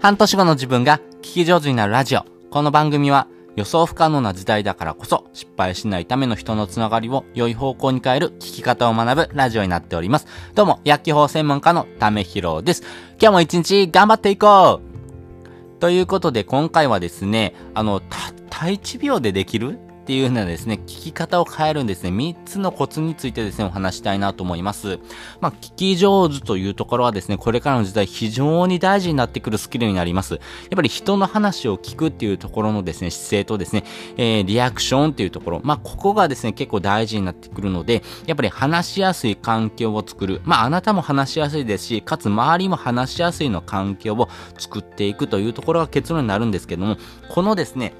半年後の自分が聞き上手になるラジオ。この番組は予想不可能な時代だからこそ失敗しないための人のつながりを良い方向に変える聞き方を学ぶラジオになっております。どうも、薬機法専門家のためひろです。今日も一日頑張っていこうということで今回はですね、あの、たった1秒でできるっていうのはですね、聞き方を変えるんですね、3つのコツについてですね、お話したいなと思います。まあ、聞き上手というところはですね、これからの時代非常に大事になってくるスキルになります。やっぱり人の話を聞くっていうところのですね、姿勢とですね、えー、リアクションっていうところ、まあ、ここがですね、結構大事になってくるので、やっぱり話しやすい環境を作る。まあ、あなたも話しやすいですし、かつ周りも話しやすいの環境を作っていくというところが結論になるんですけども、このですね、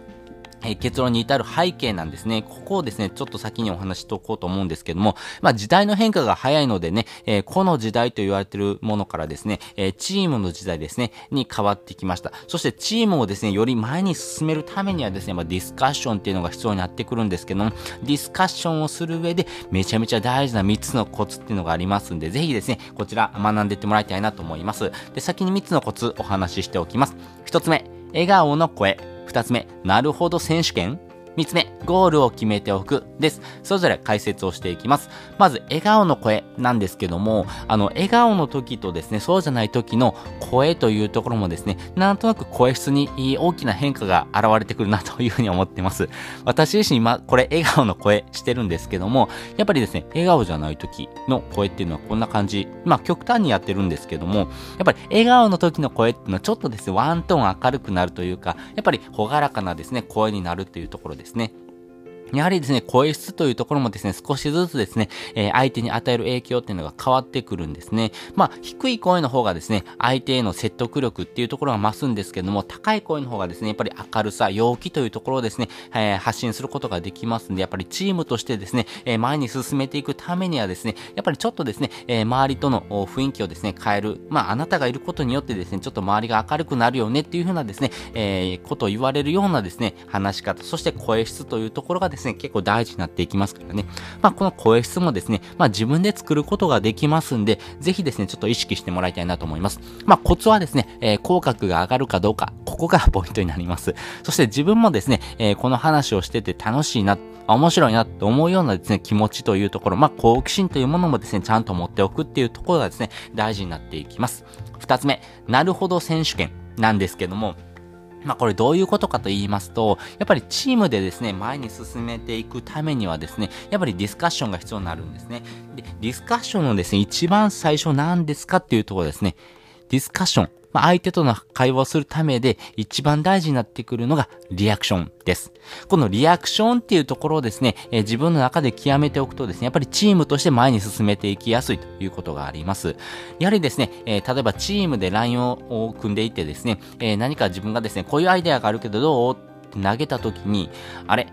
え結論に至る背景なんですね。ここをですね、ちょっと先にお話ししておこうと思うんですけども、まあ時代の変化が早いのでね、えー、この時代と言われてるものからですね、えー、チームの時代ですね、に変わってきました。そしてチームをですね、より前に進めるためにはですね、まあディスカッションっていうのが必要になってくるんですけども、ディスカッションをする上でめちゃめちゃ大事な3つのコツっていうのがありますんで、ぜひですね、こちら学んでいってもらいたいなと思います。で、先に3つのコツお話ししておきます。1つ目、笑顔の声。2つ目、なるほど選手権？3つ目、ゴールを決めておくです。それぞれ解説をしていきます。まず、笑顔の声なんですけども、あの、笑顔の時とですね、そうじゃない時の声というところもですね、なんとなく声質に大きな変化が現れてくるなというふうに思ってます。私自身今、これ笑顔の声してるんですけども、やっぱりですね、笑顔じゃない時の声っていうのはこんな感じ。まあ、極端にやってるんですけども、やっぱり笑顔の時の声っていうのはちょっとですね、ワントーン明るくなるというか、やっぱり朗らかなですね、声になるっていうところですね。やはりですね、声質というところもですね、少しずつですね、えー、相手に与える影響っていうのが変わってくるんですね。まあ、低い声の方がですね、相手への説得力っていうところが増すんですけども、高い声の方がですね、やっぱり明るさ、陽気というところをですね、えー、発信することができますんで、やっぱりチームとしてですね、えー、前に進めていくためにはですね、やっぱりちょっとですね、え周りとの雰囲気をですね、変える。まあ、あなたがいることによってですね、ちょっと周りが明るくなるよねっていうふうなですね、えことを言われるようなですね、話し方、そして声質というところがですね、ですね結構大事になっていきますからね。まあ、この声質もですね、まあ、自分で作ることができますんで、ぜひですね、ちょっと意識してもらいたいなと思います。まあ、コツはですね、えー、口角が上がるかどうか、ここがポイントになります。そして自分もですね、えー、この話をしてて楽しいな、面白いなって思うようなですね、気持ちというところ、まあ、好奇心というものもですね、ちゃんと持っておくっていうところがですね、大事になっていきます。二つ目、なるほど選手権なんですけども、まあこれどういうことかと言いますと、やっぱりチームでですね、前に進めていくためにはですね、やっぱりディスカッションが必要になるんですね。で、ディスカッションのですね、一番最初何ですかっていうところですね。ディスカッション。まあ、相手との会話をするためで一番大事になってくるのがリアクションです。このリアクションっていうところをですね、えー、自分の中で極めておくとですね、やっぱりチームとして前に進めていきやすいということがあります。やはりですね、えー、例えばチームで LINE を組んでいてですね、えー、何か自分がですね、こういうアイデアがあるけどどう？って投げた時に、あれ？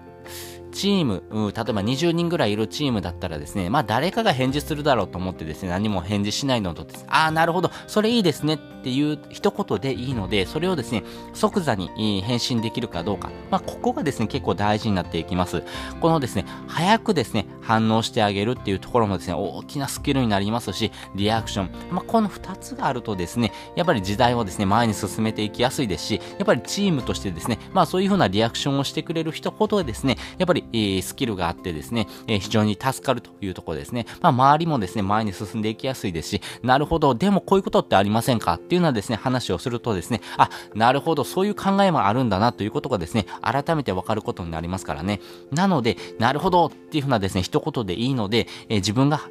チーム、例えば20人ぐらいいるチームだったらですね、まあ誰かが返事するだろうと思ってですね、何も返事しないのとです、ああ、なるほど、それいいですねっていう一言でいいので、それをですね、即座に返信できるかどうか、まあここがですね、結構大事になっていきます。このですね、早くですね、反応してあげるっていうところもですね、大きなスキルになりますし、リアクション、まあこの二つがあるとですね、やっぱり時代をですね、前に進めていきやすいですし、やっぱりチームとしてですね、まあそういうふうなリアクションをしてくれる人ほどですね、やっぱりえ、スキルがあってですね、非常に助かるというところですね。まあ、周りもですね、前に進んでいきやすいですし、なるほど、でもこういうことってありませんか？っていうのはですね、話をするとですね、あ、なるほど、そういう考えもあるんだなということがですね、改めてわかることになりますからね。なので、なるほどっていうふうなですね、一言でいいので、えー、自分が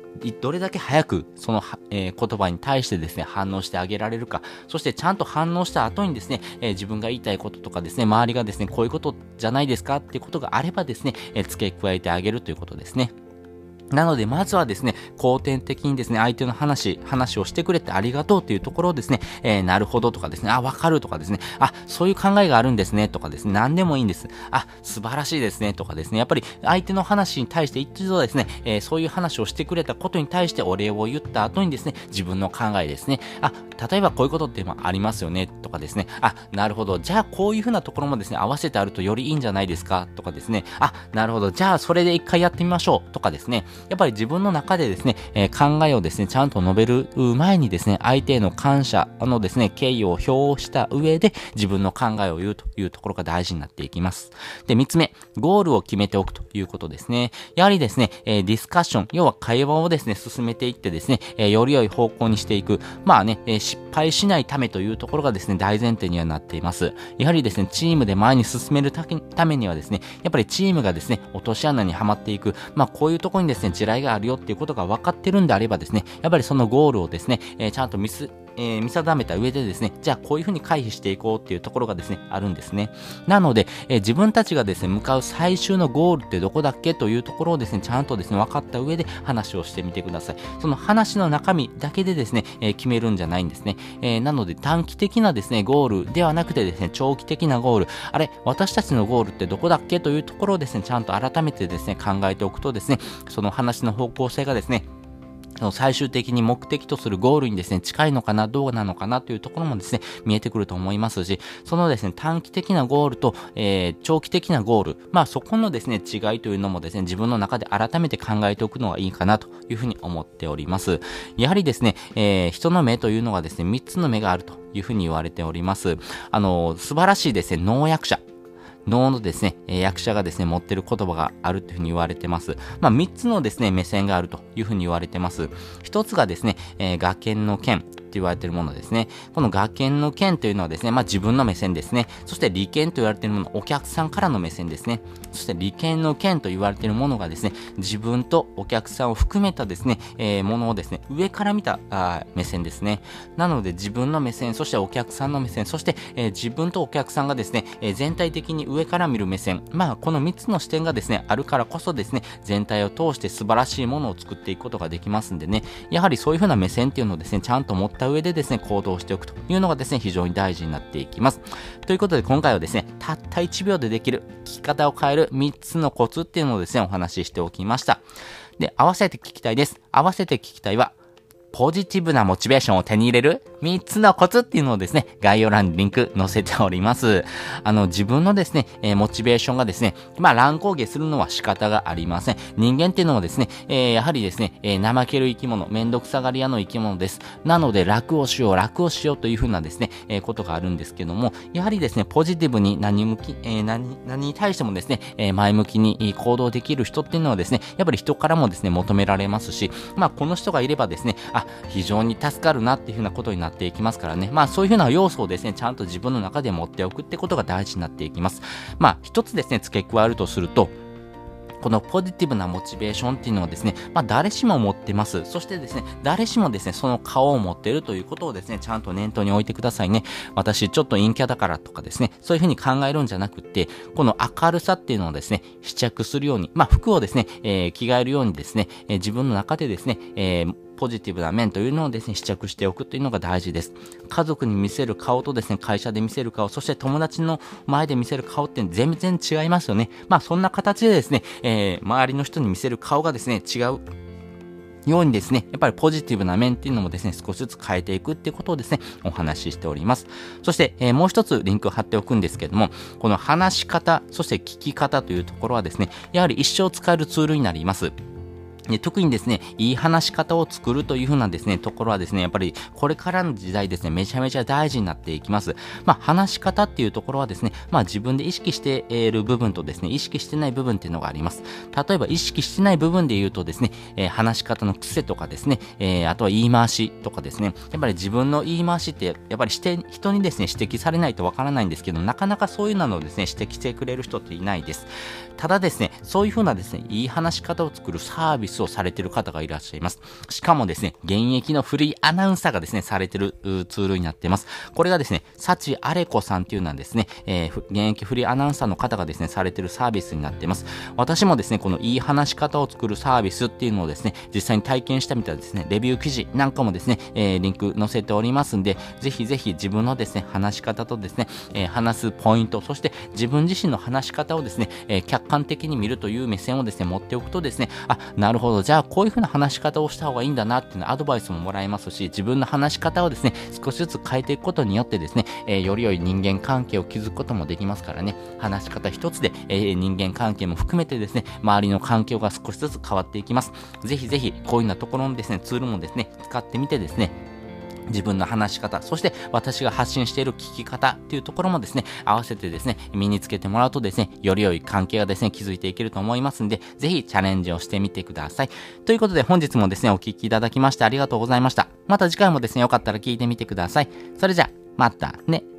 どれだけ早くその、えー、言葉に対してですね、反応してあげられるか、そしてちゃんと反応した後にですね、えー、自分が言いたいこととかですね、周りがですね、こういうことじゃないですか？っていうことがあればですね、付け加えてあげるということですね。なので、まずはですね、後天的にですね、相手の話、話をしてくれてありがとうというところをですね、えー、なるほどとかですね、あ、わかるとかですね、あ、そういう考えがあるんですねとかですね、何でもいいんです。あ、素晴らしいですねとかですね、やっぱり相手の話に対して一度ですね、えー、そういう話をしてくれたことに対してお礼を言った後にですね、自分の考えですね、あ、例えばこういうことってありますよねとかですね、あ、なるほど、じゃあこういうふうなところもですね、合わせてあるとよりいいんじゃないですかとかですね、あ、なるほど、じゃあそれで一回やってみましょうとかですね、やっぱり自分の中でですね、えー、考えをですね、ちゃんと述べる前にですね、相手への感謝のですね、敬意を表した上で自分の考えを言うというところが大事になっていきます。で、三つ目、ゴールを決めておくということですね。やはりですね、えー、ディスカッション、要は会話をですね、進めていってですね、えー、より良い方向にしていく。まあね、えー、失敗しないためというところがですね、大前提にはなっています。やはりですね、チームで前に進めるためにはですね、やっぱりチームがですね、落とし穴にはまっていく。まあ、こういうところにですね、地雷があるよっていうことが分かってるんであればですね、やっぱりそのゴールをですね、えー、ちゃんとミス、えー、見定めた上でですね、じゃあこういうふうに回避していこうっていうところがですね、あるんですね。なので、えー、自分たちがですね、向かう最終のゴールってどこだっけというところをですね、ちゃんとですね、分かった上で話をしてみてください。その話の中身だけでですね、えー、決めるんじゃないんですね。えなので短期的なですね、ゴールではなくてですね、長期的なゴール、あれ、私たちのゴールってどこだっけというところをですね、ちゃんと改めてですね、考えておくとですね、その話の方向性がですね、最終的に目的とするゴールにですね、近いのかな、どうなのかなというところもですね、見えてくると思いますし、そのですね、短期的なゴールと、えー、長期的なゴール、まあそこのですね、違いというのもですね、自分の中で改めて考えておくのがいいかなというふうに思っております。やはりですね、えー、人の目というのがですね、3つの目があるというふうに言われております。あの、素晴らしいですね、農薬者。能のですね、役者がですね、持ってる言葉があるというふうに言われてます。まあ、3つのですね、目線があるというふうに言われてます。1つがですね、えー、学研の剣。言われているものですね。この学研の剣というのはですね、まあ自分の目線ですね。そして利権と言われているもの、お客さんからの目線ですね。そして利権の剣と言われているものがですね、自分とお客さんを含めたですね、えー、ものをですね、上から見たあ目線ですね。なので自分の目線、そしてお客さんの目線、そして、えー、自分とお客さんがですね、えー、全体的に上から見る目線。まあこの3つの視点がですね、あるからこそですね、全体を通して素晴らしいものを作っていくことができますんでね、やはりそういうふうな目線っていうのをですね、ちゃんと持った上でですね、行動しておくというのがですね、非常に大事になっていきます。ということで今回はですね、たった1秒でできる聞き方を変える3つのコツっていうのをですね、お話ししておきました。で、合わせて聞きたいです。合わせて聞きたいは、ポジティブなモチベーションを手に入れる3つのコツっていうのをですね、概要欄にリンク載せております。あの、自分のですね、えー、モチベーションがですね、まあ、乱高下するのは仕方がありません。人間っていうのはですね、えー、やはりですね、えー、怠ける生き物、めんどくさがり屋の生き物です。なので、楽をしよう、楽をしようというふうなですね、えことがあるんですけども、やはりですね、ポジティブに何向き、え何、何に対してもですね、え前向きに行動できる人っていうのはですね、やっぱり人からもですね、求められますし、まあ、この人がいればですね、あ、非常に助かるなっていうふうなことになっていきますからね。まあそういうふうな要素をですね、ちゃんと自分の中で持っておくってことが大事になっていきます。まあ一つですね、付け加えるとすると、このポジティブなモチベーションっていうのはですね、まあ誰しも持ってます。そしてですね、誰しもですね、その顔を持ってるということをですね、ちゃんと念頭に置いてくださいね。私ちょっと陰キャだからとかですね、そういうふうに考えるんじゃなくて、この明るさっていうのをですね、試着するように、まあ服をですね、えー、着替えるようにですね、えー、自分の中でですね、えーポジティブな面というのをですね、試着しておくというのが大事です。家族に見せる顔とですね、会社で見せる顔、そして友達の前で見せる顔って全然違いますよね。まあそんな形でですね、えー、周りの人に見せる顔がですね、違うようにですね、やっぱりポジティブな面っていうのもですね、少しずつ変えていくっていうことをですね、お話ししております。そして、えー、もう一つリンクを貼っておくんですけども、この話し方、そして聞き方というところはですね、やはり一生使えるツールになります。で特にですね、いい話し方を作るというふうなですね、ところはですね、やっぱりこれからの時代ですね、めちゃめちゃ大事になっていきます。まあ、話し方っていうところはですね、まあ自分で意識している部分とですね、意識してない部分っていうのがあります。例えば意識してない部分で言うとですね、えー、話し方の癖とかですね、えー、あとは言い回しとかですね、やっぱり自分の言い回しって、やっぱりして人にですね、指摘されないとわからないんですけど、なかなかそういうのをですね、指摘してくれる人っていないです。ただですね、そういうふうなですね、いい話し方を作るサービスをされてる方がいらっしゃいます。しかもですね、現役のフリーアナウンサーがですね、されてるツールになってます。これがですね、サチアレコさんっていうのはですね、えー、現役フリーアナウンサーの方がですね、されてるサービスになってます。私もですね、このいい話し方を作るサービスっていうのをですね、実際に体験したみたいですね、レビュー記事なんかもですね、えー、リンク載せておりますんで、ぜひぜひ自分のですね、話し方とですね、えー、話すポイント、そして自分自身の話し方をですね、え客観的に見るという目線をですね、持っておくとですね、あ、なるほどほど、じゃあこういう風な話し方をした方がいいんだなっていうのアドバイスももらえますし、自分の話し方をですね、少しずつ変えていくことによってですね、えー、より良い人間関係を築くこともできますからね、話し方一つで、えー、人間関係も含めてですね、周りの環境が少しずつ変わっていきます。ぜひぜひ、こういうようなところのですね、ツールもですね、使ってみてですね、自分の話し方、そして私が発信している聞き方っていうところもですね、合わせてですね、身につけてもらうとですね、より良い関係がですね、築いていけると思いますんで、ぜひチャレンジをしてみてください。ということで本日もですね、お聞きいただきましてありがとうございました。また次回もですね、よかったら聞いてみてください。それじゃ、またね。